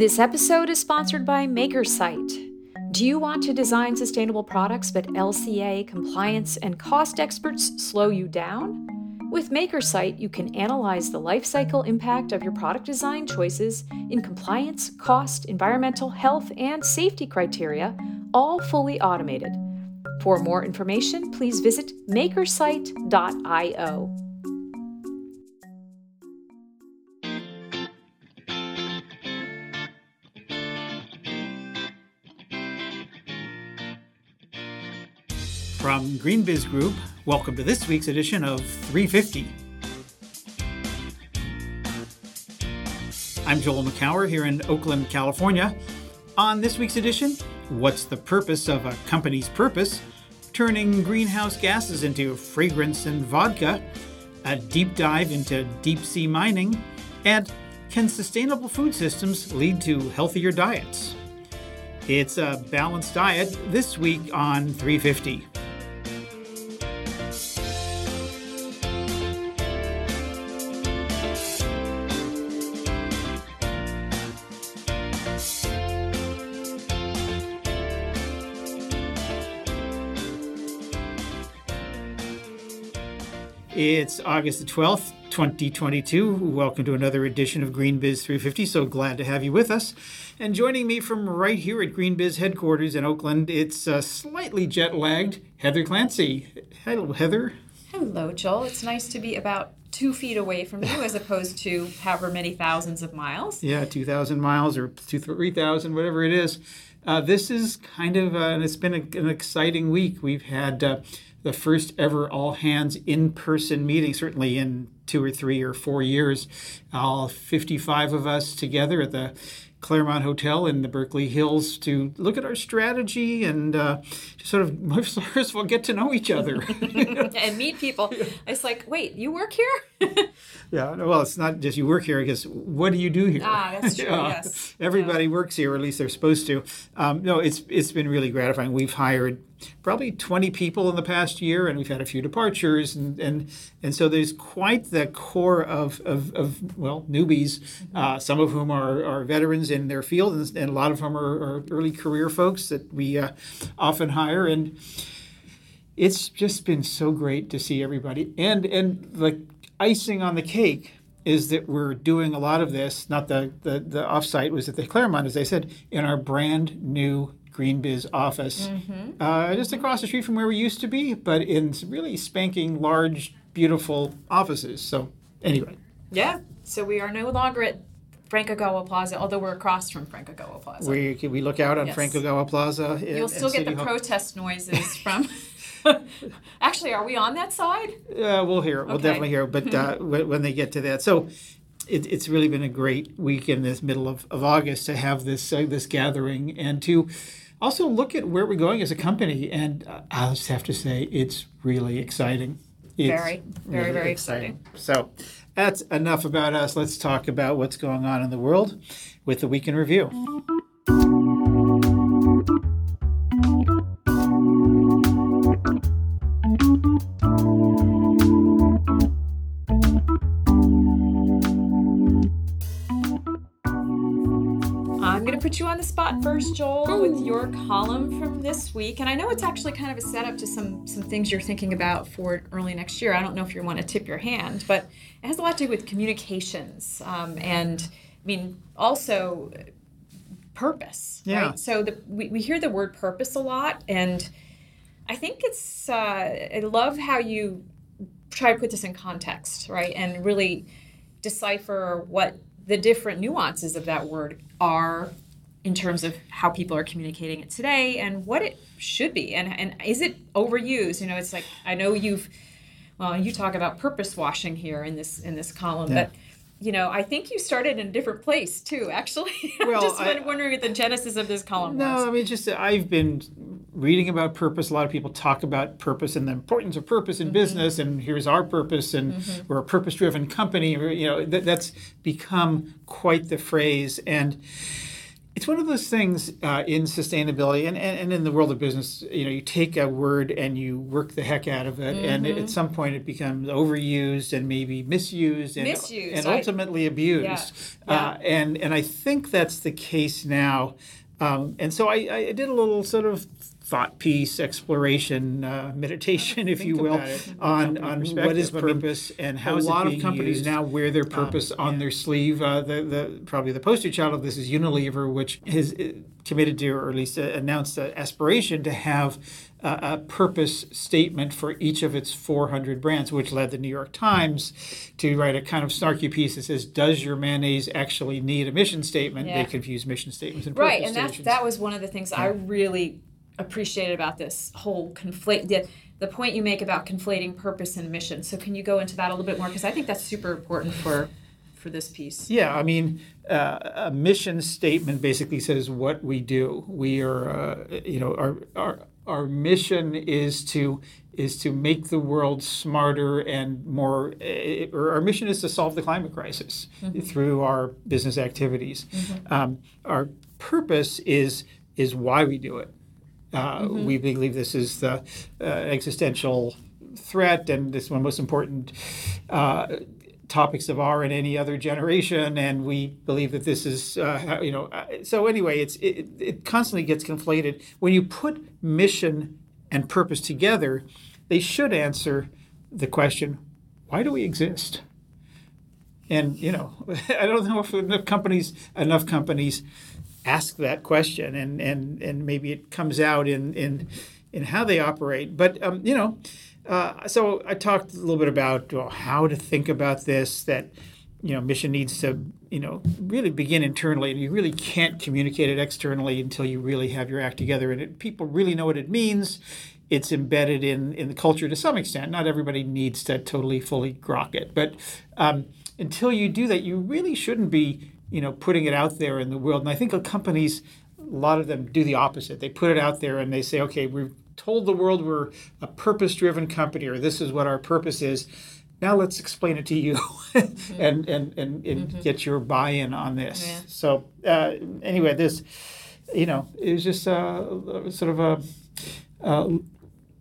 This episode is sponsored by MakerSite. Do you want to design sustainable products, but LCA, compliance, and cost experts slow you down? With MakerSite, you can analyze the life cycle impact of your product design choices in compliance, cost, environmental, health, and safety criteria, all fully automated. For more information, please visit makersite.io. From GreenBiz Group, welcome to this week's edition of 350. I'm Joel Makower here in Oakland, California. On this week's edition, what's the purpose of a company's purpose? Turning greenhouse gases into fragrance and vodka, a deep dive into deep sea mining, and can sustainable food systems lead to healthier diets? It's a balanced diet this week on 350. It's August the 12th, 2022. Welcome to another edition of GreenBiz 350. So glad to have you with us. And joining me from right here at GreenBiz headquarters in Oakland, it's uh, slightly jet lagged Heather Clancy. Hello, Heather. Hello, Joel. It's nice to be about two feet away from you as opposed to however many thousands of miles. Yeah, 2,000 miles or 3,000, whatever it is. Uh, this is kind of, uh, and it's been a, an exciting week. We've had uh, the first ever all hands in person meeting, certainly in two or three or four years. All 55 of us together at the Claremont Hotel in the Berkeley Hills to look at our strategy and uh, sort of first of all get to know each other and meet people. It's like, wait, you work here? yeah, well, it's not just you work here because what do you do here? Ah, that's true. uh, yes, everybody yeah. works here, or at least they're supposed to. Um, no, it's it's been really gratifying. We've hired probably 20 people in the past year, and we've had a few departures, and and, and so there's quite the core of, of, of well newbies, mm-hmm. uh, some of whom are, are veterans in their field, and, and a lot of them are, are early career folks that we uh, often hire, and it's just been so great to see everybody, and and like icing on the cake is that we're doing a lot of this, not the, the, the offsite was at the Claremont, as I said, in our brand new GreenBiz office, mm-hmm. uh, just across the street from where we used to be, but in really spanking large, beautiful offices. So, anyway. Yeah. So we are no longer at Frank Ogawa Plaza, although we're across from Frank Ogawa Plaza. We, we look out on yes. Frank Ogawa Plaza. You'll still get the Hall. protest noises from. Actually, are we on that side? Yeah, we'll hear it. We'll okay. definitely hear it. But uh, when they get to that, so it, it's really been a great week in this middle of, of August to have this uh, this gathering and to also look at where we're going as a company. And uh, I just have to say, it's really exciting. It's very, very, really very exciting. exciting. So that's enough about us. Let's talk about what's going on in the world with the Week in Review. Put you on the spot first, Joel, with your column from this week. And I know it's actually kind of a setup to some some things you're thinking about for early next year. I don't know if you want to tip your hand, but it has a lot to do with communications um, and I mean also purpose. Yeah. Right. So the, we we hear the word purpose a lot, and I think it's uh, I love how you try to put this in context, right, and really decipher what the different nuances of that word are in terms of how people are communicating it today and what it should be and and is it overused you know it's like i know you've well you talk about purpose washing here in this in this column yeah. but you know i think you started in a different place too actually well, i'm just I, wondering what the genesis of this column no was. i mean just i've been reading about purpose a lot of people talk about purpose and the importance of purpose in mm-hmm. business and here's our purpose and mm-hmm. we're a purpose driven company you know that, that's become quite the phrase and it's one of those things uh, in sustainability and, and, and, in the world of business you know you take a word and you work the heck out of it mm-hmm. and at some point it becomes overused and maybe misused and, misused. and ultimately abused yeah. Uh, and and i think that's the case now um, and so I, I did a little sort of thought piece, exploration, uh, meditation, if you will, on, on what is purpose and how a lot of companies used. now wear their um, purpose um, on yeah. their sleeve. Uh, the, the probably the poster child of this is Unilever, which has uh, committed to, or at least uh, announced an aspiration to have a purpose statement for each of its 400 brands, which led the New York Times to write a kind of snarky piece that says, "Does your mayonnaise actually need a mission statement?" Yeah. They confuse mission statements and right, and that that was one of the things yeah. I really appreciated about this whole conflate the, the point you make about conflating purpose and mission. So can you go into that a little bit more because I think that's super important for for this piece. Yeah, I mean, uh, a mission statement basically says what we do. We are, uh, you know, our our our mission is to is to make the world smarter and more. Uh, or our mission is to solve the climate crisis mm-hmm. through our business activities. Mm-hmm. Um, our purpose is is why we do it. Uh, mm-hmm. We believe this is the uh, existential threat, and this is one of the most important uh, topics of our and any other generation. And we believe that this is, uh, you know, uh, so anyway, it's it, it constantly gets conflated. When you put mission and purpose together, they should answer the question, why do we exist? And you know, I don't know if enough companies enough companies ask that question, and and and maybe it comes out in in in how they operate. But um, you know, uh, so I talked a little bit about well, how to think about this. That you know, mission needs to you know really begin internally, and you really can't communicate it externally until you really have your act together, and it, people really know what it means. It's embedded in in the culture to some extent. Not everybody needs to totally fully grok it, but um, until you do that, you really shouldn't be you know, putting it out there in the world. And I think companies, a lot of them do the opposite. They put it out there and they say, okay, we've told the world we're a purpose driven company or this is what our purpose is. Now let's explain it to you mm-hmm. and, and, and, and mm-hmm. get your buy in on this. Yeah. So, uh, anyway, this, you know, it was just uh, sort of a uh,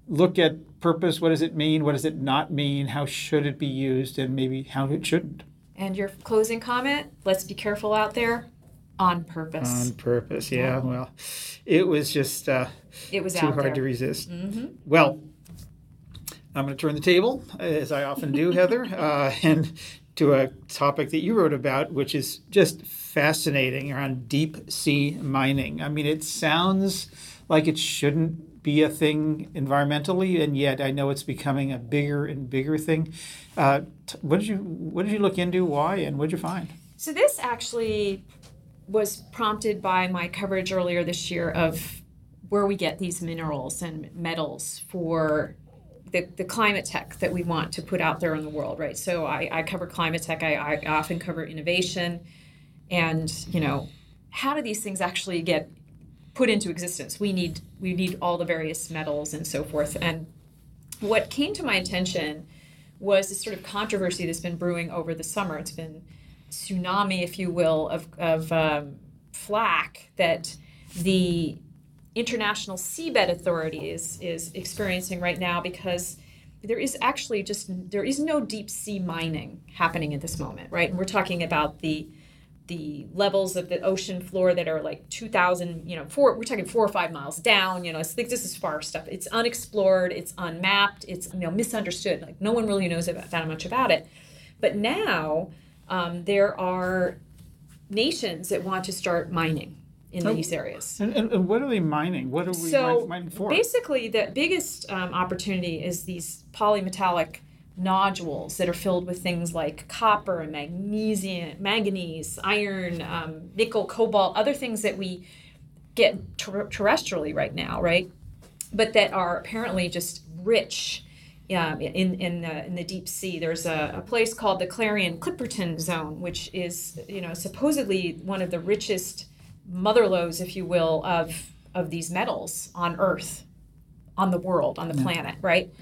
look at purpose. What does it mean? What does it not mean? How should it be used? And maybe how it shouldn't. And your closing comment, let's be careful out there on purpose. On purpose, yeah. Well, it was just uh, it was too hard there. to resist. Mm-hmm. Well, I'm going to turn the table, as I often do, Heather, uh, and to a topic that you wrote about, which is just fascinating around deep sea mining. I mean, it sounds like it shouldn't be a thing environmentally, and yet I know it's becoming a bigger and bigger thing. Uh, what did you What did you look into? Why and what did you find? So this actually was prompted by my coverage earlier this year of where we get these minerals and metals for the, the climate tech that we want to put out there in the world, right? So I, I cover climate tech. I, I often cover innovation, and you know, how do these things actually get put into existence. We need we need all the various metals and so forth. And what came to my attention was this sort of controversy that's been brewing over the summer. It's been tsunami, if you will, of of um, flack that the International Seabed Authority is is experiencing right now because there is actually just there is no deep sea mining happening at this moment, right? And we're talking about the the levels of the ocean floor that are like 2000 you know four we're talking four or five miles down you know i think this is far stuff it's unexplored it's unmapped it's you know misunderstood like no one really knows about, that much about it but now um, there are nations that want to start mining in oh, these areas. And, and, and, what are they mining? What are we so mining for? Basically, the biggest um, opportunity is these polymetallic nodules that are filled with things like copper and magnesium, manganese, iron, um, nickel, cobalt, other things that we get ter- terrestrially right now, right? But that are apparently just rich um, in in the, in the deep sea. There's a, a place called the Clarion Clipperton Zone, which is you know supposedly one of the richest mother lodes, if you will, of of these metals on Earth, on the world, on the yeah. planet, right?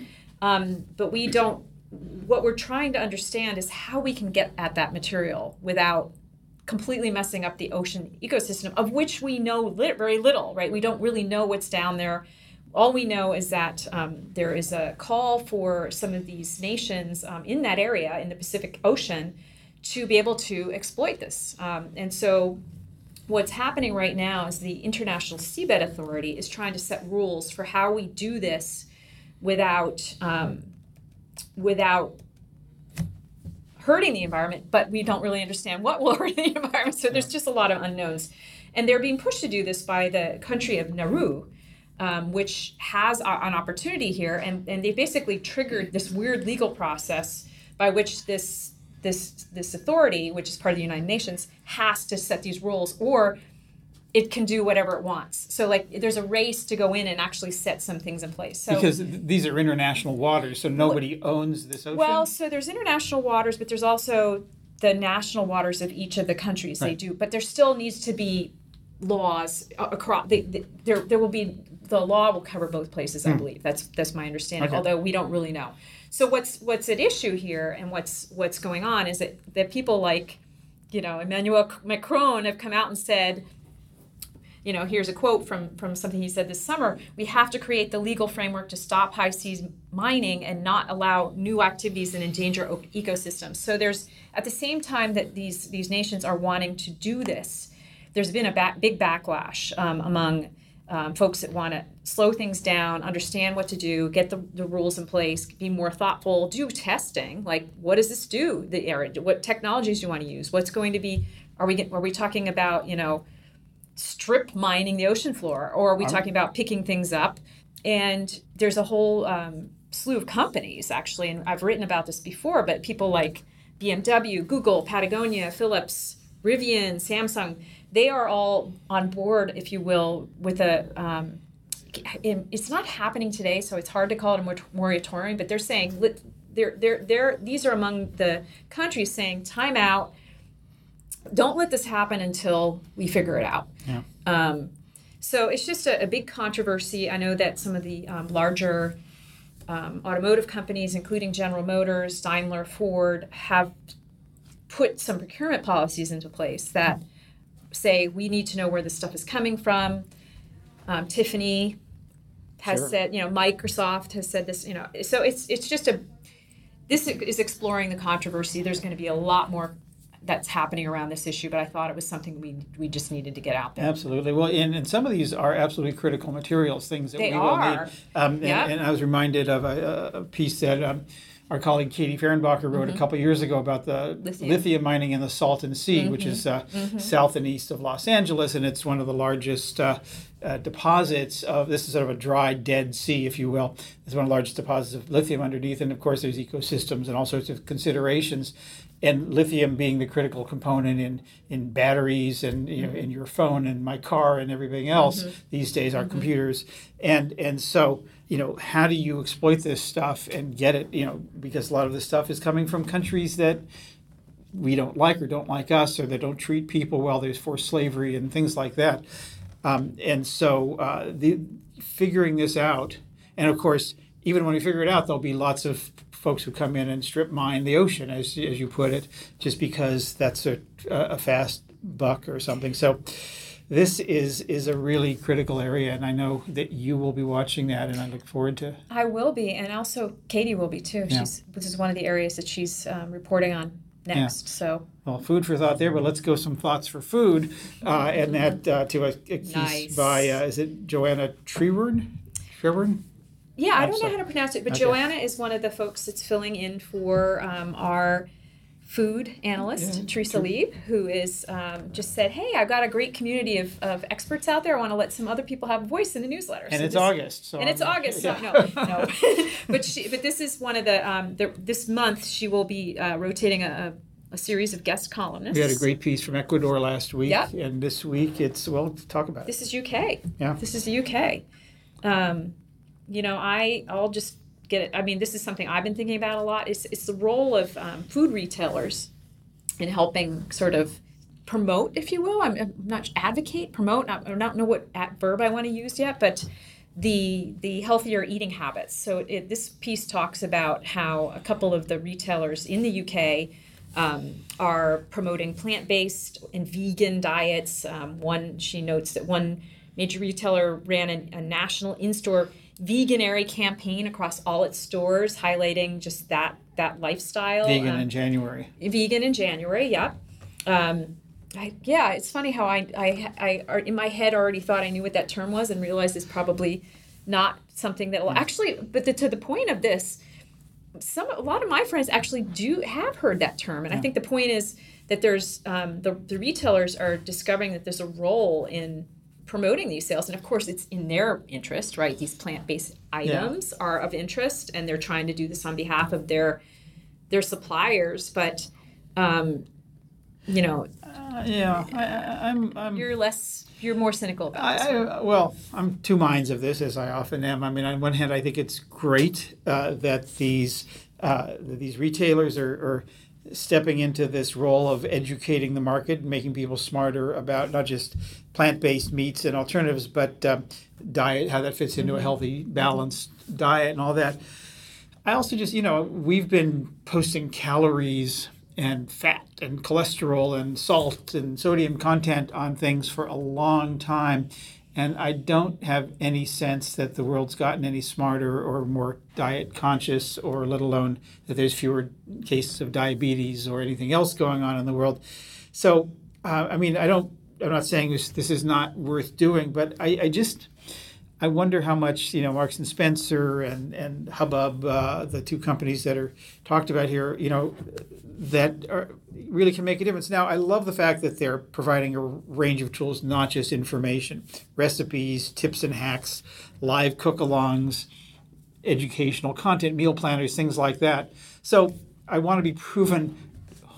Um, but we don't what we're trying to understand is how we can get at that material without completely messing up the ocean ecosystem, of which we know lit- very little, right? We don't really know what's down there. All we know is that um, there is a call for some of these nations um, in that area in the Pacific Ocean to be able to exploit this. Um, and so, what's happening right now is the International Seabed Authority is trying to set rules for how we do this without um, without hurting the environment, but we don't really understand what will hurt the environment. So there's just a lot of unknowns. And they're being pushed to do this by the country of Nauru, um, which has a, an opportunity here. And, and they basically triggered this weird legal process by which this this this authority, which is part of the United Nations, has to set these rules or it can do whatever it wants. So like there's a race to go in and actually set some things in place. So because these are international waters, so nobody owns this ocean. well, so there's international waters, but there's also the national waters of each of the countries. They do, but there still needs to be laws across. They, they, there, there will be the law will cover both places. I believe that's that's my understanding. Hmm. Okay. Although we don't really know. So what's what's at issue here, and what's what's going on is that that people like, you know, Emmanuel Macron have come out and said you know, here's a quote from from something he said this summer. We have to create the legal framework to stop high seas mining and not allow new activities that endanger ecosystems. So there's at the same time that these these nations are wanting to do this, there's been a ba- big backlash um, among um, folks that want to slow things down, understand what to do, get the, the rules in place, be more thoughtful, do testing. Like, what does this do? The what technologies do you want to use? What's going to be? Are we are we talking about you know? Strip mining the ocean floor, or are we talking about picking things up? And there's a whole um, slew of companies actually, and I've written about this before, but people like BMW, Google, Patagonia, Philips, Rivian, Samsung, they are all on board, if you will, with a. Um, it's not happening today, so it's hard to call it a moratorium. But they're saying they're they're they're these are among the countries saying time out don't let this happen until we figure it out. Yeah. Um, so it's just a, a big controversy. I know that some of the um, larger um, automotive companies, including General Motors, Daimler, Ford, have put some procurement policies into place that say we need to know where this stuff is coming from. Um, Tiffany has Sure. said, you know, Microsoft has said this, you know, so it's it's just a this is exploring the controversy. There's going to be a lot more that's happening around this issue, but I thought it was something we we just needed to get out there. Absolutely. Well, and, and some of these are absolutely critical materials, things that They we will need. Um, and, Yeah. and I was reminded of a, a piece that um, our colleague Katie Fehrenbacher wrote a couple years ago about the Mm-hmm. Lithium. lithium. mining in the Salton Sea, which Mm-hmm. is uh, south and east of Los Angeles, and it's one of the largest uh, uh, deposits of this is sort of a dry, dead sea, if you will. It's one of the largest deposits of lithium underneath, and of course, there's ecosystems and all sorts of considerations. And lithium being the critical component in, in batteries and you know, in your phone and my car and everything else these days, our computers. And and so you know, how do you exploit this stuff and get it? You know, because a lot of this stuff is coming from countries that we don't like or don't like us or that don't treat people well. There's forced slavery and things like that. Um, and so uh, the figuring this out, and of course, even when we figure it out, there'll be lots of folks who come in and strip mine the ocean, as, as you put it, just because that's a, a fast buck or something. So this is is a really critical area, and I know that you will be watching that, and I look forward to. I will be, and also Katie will be too. Yeah. She's this is one of the areas that she's um, reporting on next. So Well, food for thought there, but let's go some thoughts for food, uh, and that uh, to a, a piece Nice. by uh, is it Joanna Trewern? Trewern? Yeah, I don't know how to pronounce it, but Okay. Joanna is one of the folks that's filling in for um, our food analyst Yeah, Theresa. Lieb, who is um, just said, "Hey, I've got a great community of, of experts out there. I want to let some other people have a voice in the newsletter." And So it's this- August, so and it's I'm- August. yeah. So no, no. but she, but this is one of the, um, the this month she will be uh, rotating a, a, a series of guest columnists. We had a great piece from Ecuador last week, Yep. and this week it's well talk about it. This is UK. Yeah. This is the UK. Um, you know, I I'll just get it. I mean, this is something I've been thinking about a lot. It's it's the role of um, food retailers in helping sort of promote, if you will. I'm, I'm not advocate, promote. I, don't know what verb I want to use yet, but the the healthier eating habits. So it, this piece talks about how a couple of the retailers in the UK um, are promoting plant-based and vegan diets. Um, one, she notes that one major retailer ran a, a national in-store Veganuary campaign across all its stores, highlighting just that that lifestyle. Vegan um, in January. Vegan in January. Yep. Um, I, yeah, it's funny how I, I, I, in my head already thought I knew what that term was and realized it's probably not something that will actually, but the, to the point of this, some, a lot of my friends actually do have heard that term. And I think the point is that there's, um, the, the retailers are discovering that there's a role in promoting these sales. And of course, it's in their interest, right? These plant based items yeah. are of interest and they're trying to do this on behalf of their, their suppliers. But, um, you know, uh, yeah, I, am I'm, I'm, You're less. You're more cynical about I, this. I, well, I'm two minds of this, as I often am. I mean, on one hand, I think it's great uh, that these uh, these retailers are, are stepping into this role of educating the market making people smarter about not just plant-based meats and alternatives, but um, diet, how that fits into a healthy, balanced diet, and all that. I also just, you know, we've been posting calories and fat and cholesterol and salt and sodium content on things for a long time. And I don't have any sense that the world's gotten any smarter or more diet conscious, or let alone that there's fewer cases of diabetes or anything else going on in the world. So, uh, I mean, I don't, I'm not saying this, this is not worth doing, but I, I just, I wonder how much you know Marks and Spencer and and Hubbub, uh, the two companies that are talked about here, you know, that are, really can make a difference. Now, I love the fact that they're providing a range of tools, not just information, recipes, tips and hacks, live cook-alongs, educational content, meal planners, things like that. So I want to be proven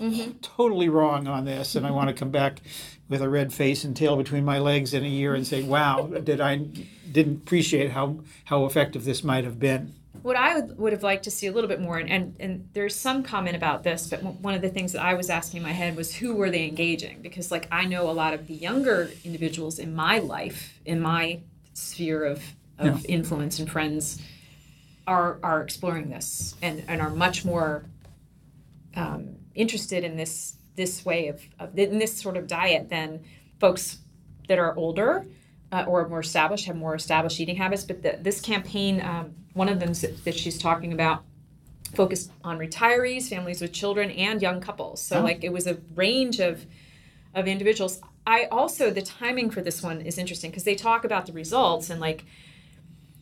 mm-hmm. totally wrong on this, and I want to come back with a red face and tail between my legs in a year and say, "Wow, did I didn't appreciate how how effective this might have been." what I would, would have liked to see a little bit more, and, and, and there's some comment about this, but one of the things that I was asking in my head was who were they engaging? Because, like, I know a lot of the younger individuals in my life, in my sphere of, of yeah. influence and friends, are, are exploring this and, and are much more um, interested in this this way of, of in this sort of diet than folks that are older uh, or more established have more established eating habits. But the, this campaign um, one of them that she's talking about focused on retirees, families with children, and young couples. So oh. like it was a range of of individuals. I also the timing for this one is interesting because they talk about the results and like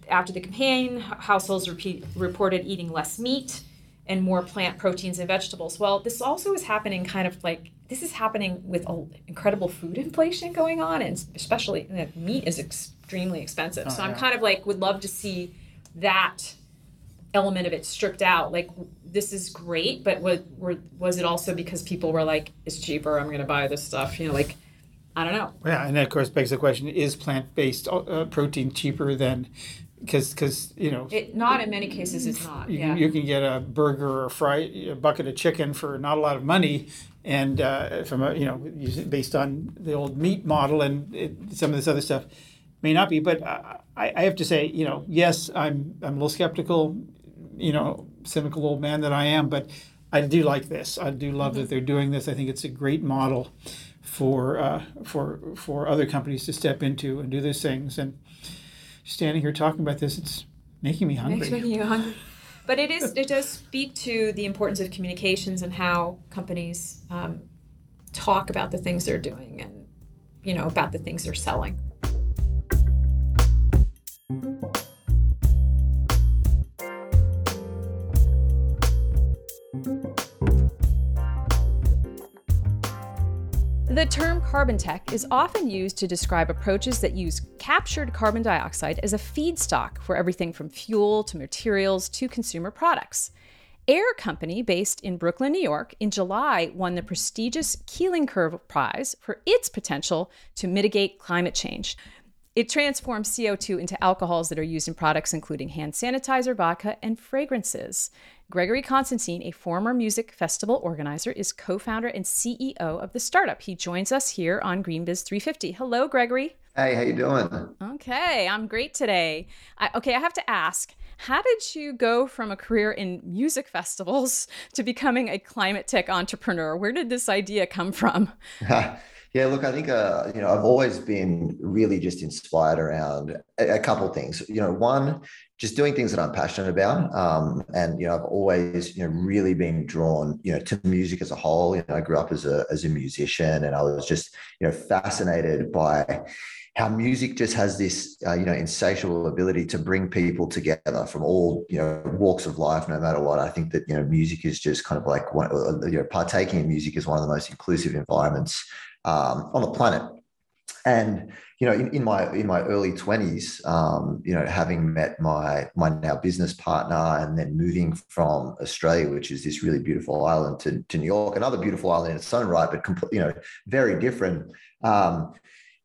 after the campaign, households repeat, reported eating less meat and more plant proteins and vegetables. Well, this also is happening kind of like this is happening with incredible food inflation going on, and especially you know, meat is extremely expensive. Oh, so I'm kind of like would love to see that element of it stripped out like this is great but was, was it also because people were like it's cheaper i'm going to buy this stuff you know like i don't know yeah and that of course begs the question is plant-based uh, protein cheaper than because because you know it, not in many cases it's not you, yeah. you can get a burger or fry a bucket of chicken for not a lot of money and uh, from a you know based on the old meat model and it, some of this other stuff may not be. But I, I have to say, you know, yes, I'm I'm a little skeptical, you know, cynical old man that I am, but I do like this. I do love mm-hmm. that they're doing this. I think it's a great model for uh, for for other companies to step into and do these things. And standing here talking about this, it's making me hungry. It's making you hungry. But it is it does speak to the importance of communications and how companies um, talk about the things they're doing and you know about the things they're selling. The term carbon tech is often used to describe approaches that use captured carbon dioxide as a feedstock for everything from fuel to materials to consumer products. Air Company, based in Brooklyn, New York, in July won the prestigious Keeling Curve Prize for its potential to mitigate climate change. It transforms CO2 into alcohols that are used in products including hand sanitizer, vodka, and fragrances. Gregory Constantine, a former music festival organizer, is co founder and CEO of the startup. He joins us here on GreenBiz 350. Hello, Gregory. Hey, how you doing? Okay, I'm great today. I, okay, I have to ask, how did you go from a career in music festivals to becoming a climate tech entrepreneur? Where did this idea come from? Yeah, look, I think uh, you know I've always been really just inspired around a, a couple things. You know, one, just doing things that I'm passionate about, um, and you know I've always you know really been drawn you know to music as a whole. You know, I grew up as a as a musician, and I was just you know fascinated by how music just has this uh, you know insatiable ability to bring people together from all you know walks of life no matter what i think that you know music is just kind of like one uh, you know partaking in music is one of the most inclusive environments um, on the planet. And you know, in, in my in my early twenties, um, you know, having met my my now business partner, and then moving from Australia, which is this really beautiful island, to, to New York, another beautiful island in its own right, but you know, very different. Um,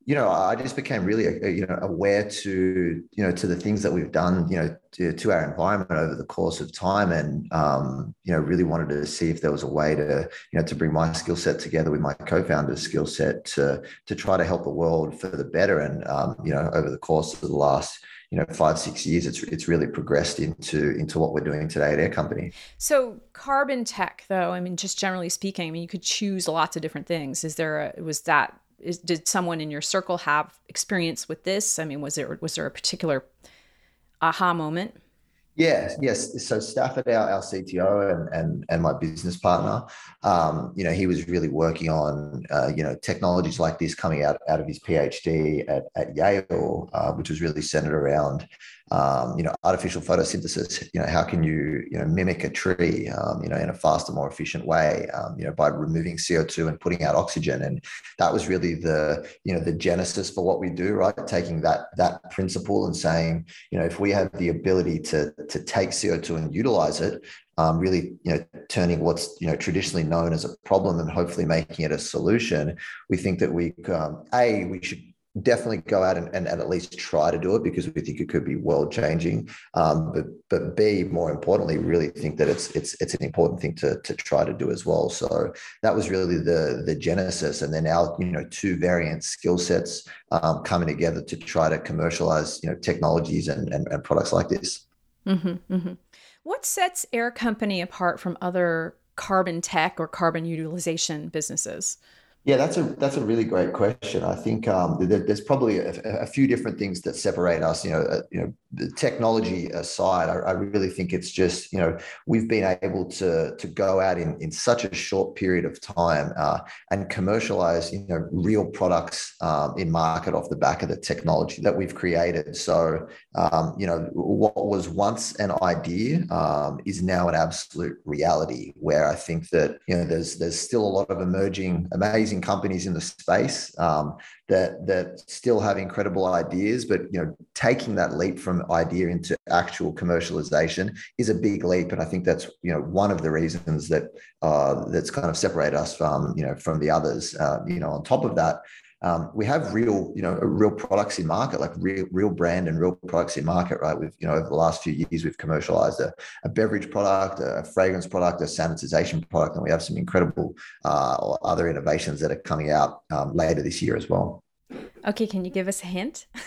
you know, I just became really, uh, you know, aware to, you know, to the things that we've done, you know, to, to our environment over the course of time, and um, you know, really wanted to see if there was a way to, you know, to bring my skill set together with my co-founder's skill set to to try to help the world for the better. And um, you know, over the course of the last, you know, five six years, it's it's really progressed into into what we're doing today at our company. So carbon tech, though, I mean, just generally speaking, I mean, you could choose lots of different things. Is there a was that is, did someone in your circle have experience with this? I mean, was there was there a particular aha moment? Yes, yes. So Stafford, our, our CTO and, and and my business partner, um, you know, he was really working on uh, you know technologies like this coming out out of his PhD at, at Yale, uh, which was really centered around um, you know, artificial photosynthesis. You know, how can you, you know, mimic a tree, um, you know, in a faster, more efficient way, um, you know, by removing CO2 and putting out oxygen. And that was really the, you know, the genesis for what we do, right? Taking that that principle and saying, you know, if we have the ability to to take CO2 and utilize it, um, really you know turning what's you know traditionally known as a problem and hopefully making it a solution we think that we um, a we should definitely go out and, and, and, at least try to do it because we think it could be world changing. Um, but but B, more importantly, really think that it's it's it's an important thing to to try to do as well. So that was really the the genesis, and then our you know two variant skill sets um, coming together to try to commercialize you know technologies and and, and products like this. Mm-hmm, mm-hmm. What sets Air Company apart from other carbon tech or carbon utilization businesses? Yeah, that's a that's a really great question. I think um, there, there's probably a, a, few different things that separate us. You know, uh, you know, the technology aside, I, I, really think it's just you know we've been able to to go out in in such a short period of time uh, and commercialize you know real products um, in market off the back of the technology that we've created. So um, you know what was once an idea um, is now an absolute reality. Where I think that you know there's there's still a lot of emerging amazing companies in the space um, that that still have incredible ideas, but you know, taking that leap from idea into actual commercialization is a big leap, and I think that's you know one of the reasons that uh, that's kind of separate us from you know from the others. Uh, you know, on top of that, um, we have real, you know, real products in market, like real, real brand and real products in market, right? We've, you know, over the last few years, we've commercialized a, a beverage product, a fragrance product, a sanitization product, and we have some incredible uh, other innovations that are coming out um, later this year as well. Okay, can you give us a hint?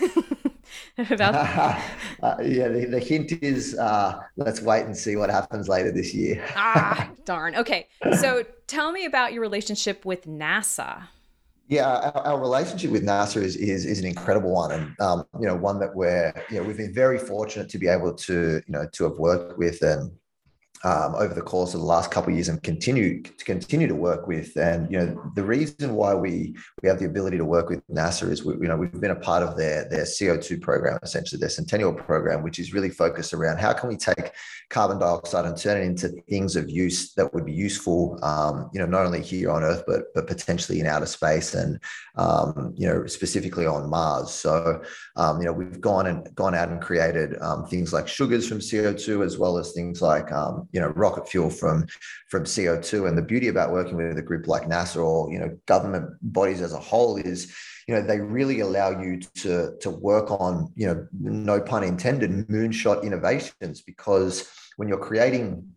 about uh, yeah the, the, hint is uh, let's wait and see what happens later this year ah darn okay so tell me about your relationship with nasa yeah, our, our, relationship with NASA is, is is an incredible one, and um, you know, one that we're you know we've been very fortunate to be able to you know to have worked with and um, over the course of the last couple of years and continue to continue to work with. And you know, the reason why we we have the ability to work with NASA is we, you know we've been a part of their their CO two program, essentially their Centennial program, which is really focused around how can we take carbon dioxide and turn it into things of use that would be useful, um, you know, not only here on Earth but but potentially in outer space and um, you know specifically on Mars. So um, you know we've gone and gone out and created um, things like sugars from CO two as well as things like you know rocket fuel from from CO2. And the beauty about working with a group like NASA or you know government bodies as a whole is you know they really allow you to to work on you know no pun intended moonshot innovations because when you're creating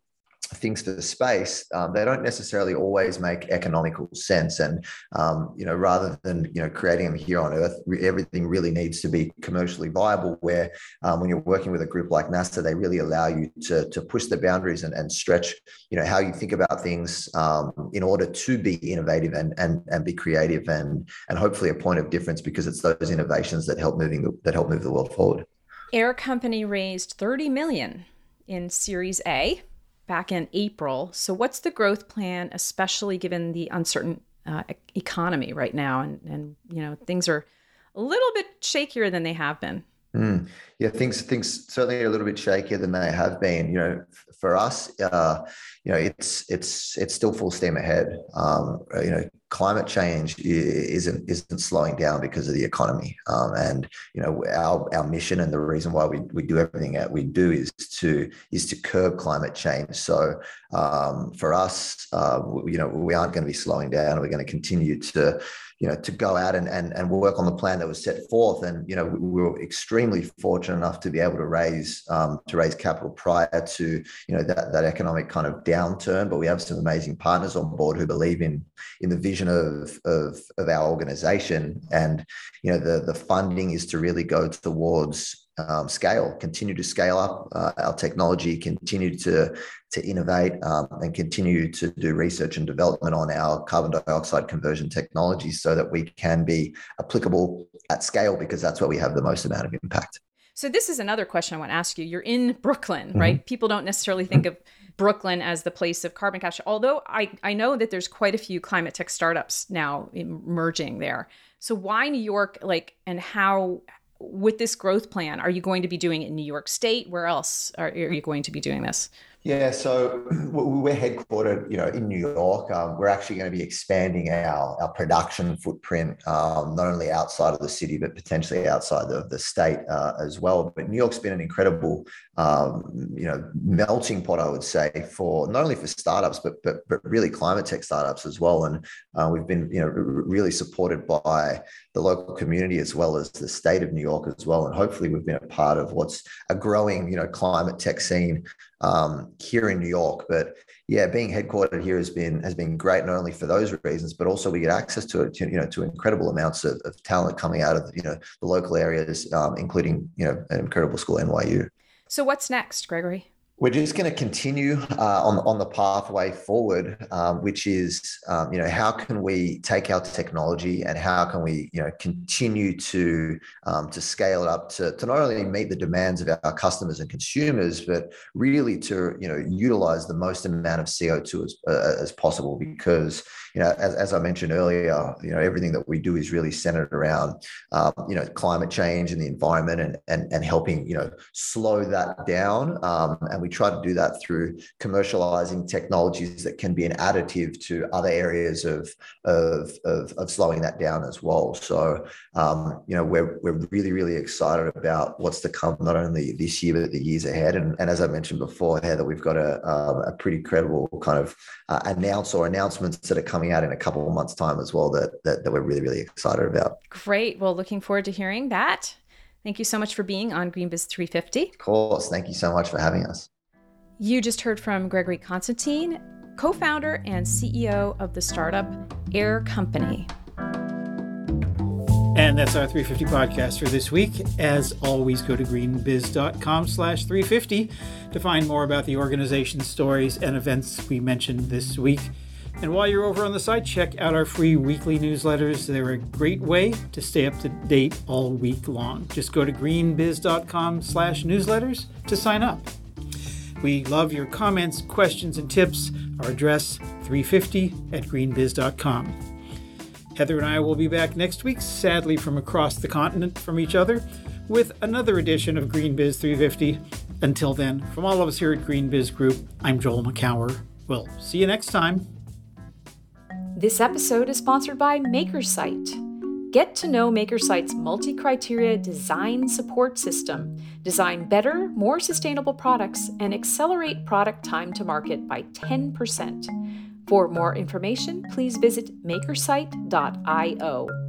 things for space, um, they don't necessarily always make economical sense. And um, you know, rather than you know creating them here on Earth, everything really needs to be commercially viable. Where um, when you're working with a group like NASA, they really allow you to to push the boundaries and, and stretch you know how you think about things um, in order to be innovative and and and be creative and and hopefully a point of difference because it's those innovations that help moving the, that help move the world forward. Air Company raised 30 million in Series A back in April. So, what's the growth plan, especially given the uncertain uh, economy right now? And, and, you know, things are a little bit shakier than they have been. Mm. Yeah, things things certainly are a little bit shakier than they have been. You know, for us, uh, you know, it's it's it's still full steam ahead. Um, you know, climate change isn't isn't slowing down because of the economy. Um, and you know, our our mission and the reason why we, we do everything that we do is to is to curb climate change. So um, for us, uh, you know, we aren't going to be slowing down. We're going to continue to you know, to go out and, and, and work on the plan that was set forth. And, you know, we were extremely fortunate enough to be able to raise, um, to raise capital prior to, you know, that, that economic kind of downturn. But we have some amazing partners on board who believe in, in the vision of, of, of our organization. And, you know, the, the funding is to really go towards um, scale, continue to scale up uh, our technology, continue to to innovate, um, and continue to do research and development on our carbon dioxide conversion technologies, so that we can be applicable at scale, because that's where we have the most amount of impact. So this is another question I want to ask you. You're in Brooklyn, mm-hmm. right? People don't necessarily think of Brooklyn as the place of carbon capture, although I I know that there's quite a few climate tech startups now emerging there. So why New York? Like, and how with this growth plan, are you going to be doing it in New York State? Where else are, you going to be doing this? Yeah, so we're headquartered, you know, in New York. Um, we're actually going to be expanding our, our production footprint, um, not only outside of the city, but potentially outside of the state uh, as well. But New York's been an incredible, um, you know, melting pot, I would say, for not only for startups, but but but really climate tech startups as well. And uh, we've been, you know, really supported by the local community as well as the state of New York as well. And hopefully, we've been a part of what's a growing, you know, climate tech scene um, here in New York. But yeah, being headquartered here has been has been great not only for those reasons, but also we get access to it, you know, to incredible amounts of, of talent coming out of you know the local areas, um, including you know an incredible school NYU. So what's next, Gregory? We're just going to continue uh, on on the pathway forward, um, which is um, you know how can we take our technology and how can we you know continue to um, to scale it up to, to not only meet the demands of our customers and consumers, but really to you know utilize the most amount of CO two as uh, as possible because you know, as, as I mentioned earlier, you know, everything that we do is really centered around, um, you know, climate change and the environment and, and, and helping, you know, slow that down. Um, and we try to do that through commercializing technologies that can be an additive to other areas of, of, of, of slowing that down as well. So, um, you know, we're, we're really, really excited about what's to come, not only this year, but the years ahead. And, and as I mentioned before, Heather, we've got a, um, a pretty credible kind of uh, announce or announcements that are coming coming out in a couple of months' time as well that, that, that we're really, really excited about. Great. Well, looking forward to hearing that. Thank you so much for being on GreenBiz 350. Of course. Thank you so much for having us. You just heard from Gregory Constantine, co founder and CEO of the startup Air Company. And that's our 350 podcast for this week. As always, go to greenbiz.com slash 350 to find more about the organization's stories and events we mentioned this week. And while you're over on the site, check out our free weekly newsletters. They're a great way to stay up to date all week long. Just go to greenbiz.com slash newsletters to sign up. We love your comments, questions, and tips. Our address, 350 at greenbiz.com. Heather and I will be back next week, sadly from across the continent from each other, with another edition of GreenBiz 350. Until then, from all of us here at GreenBiz Group, I'm Joel Makower. We'll see you next time. This episode is sponsored by MakerSite. Get to know MakerSite's multi criteria design support system. Design better, more sustainable products and accelerate product time to market by 10%. For more information, please visit makersite.io.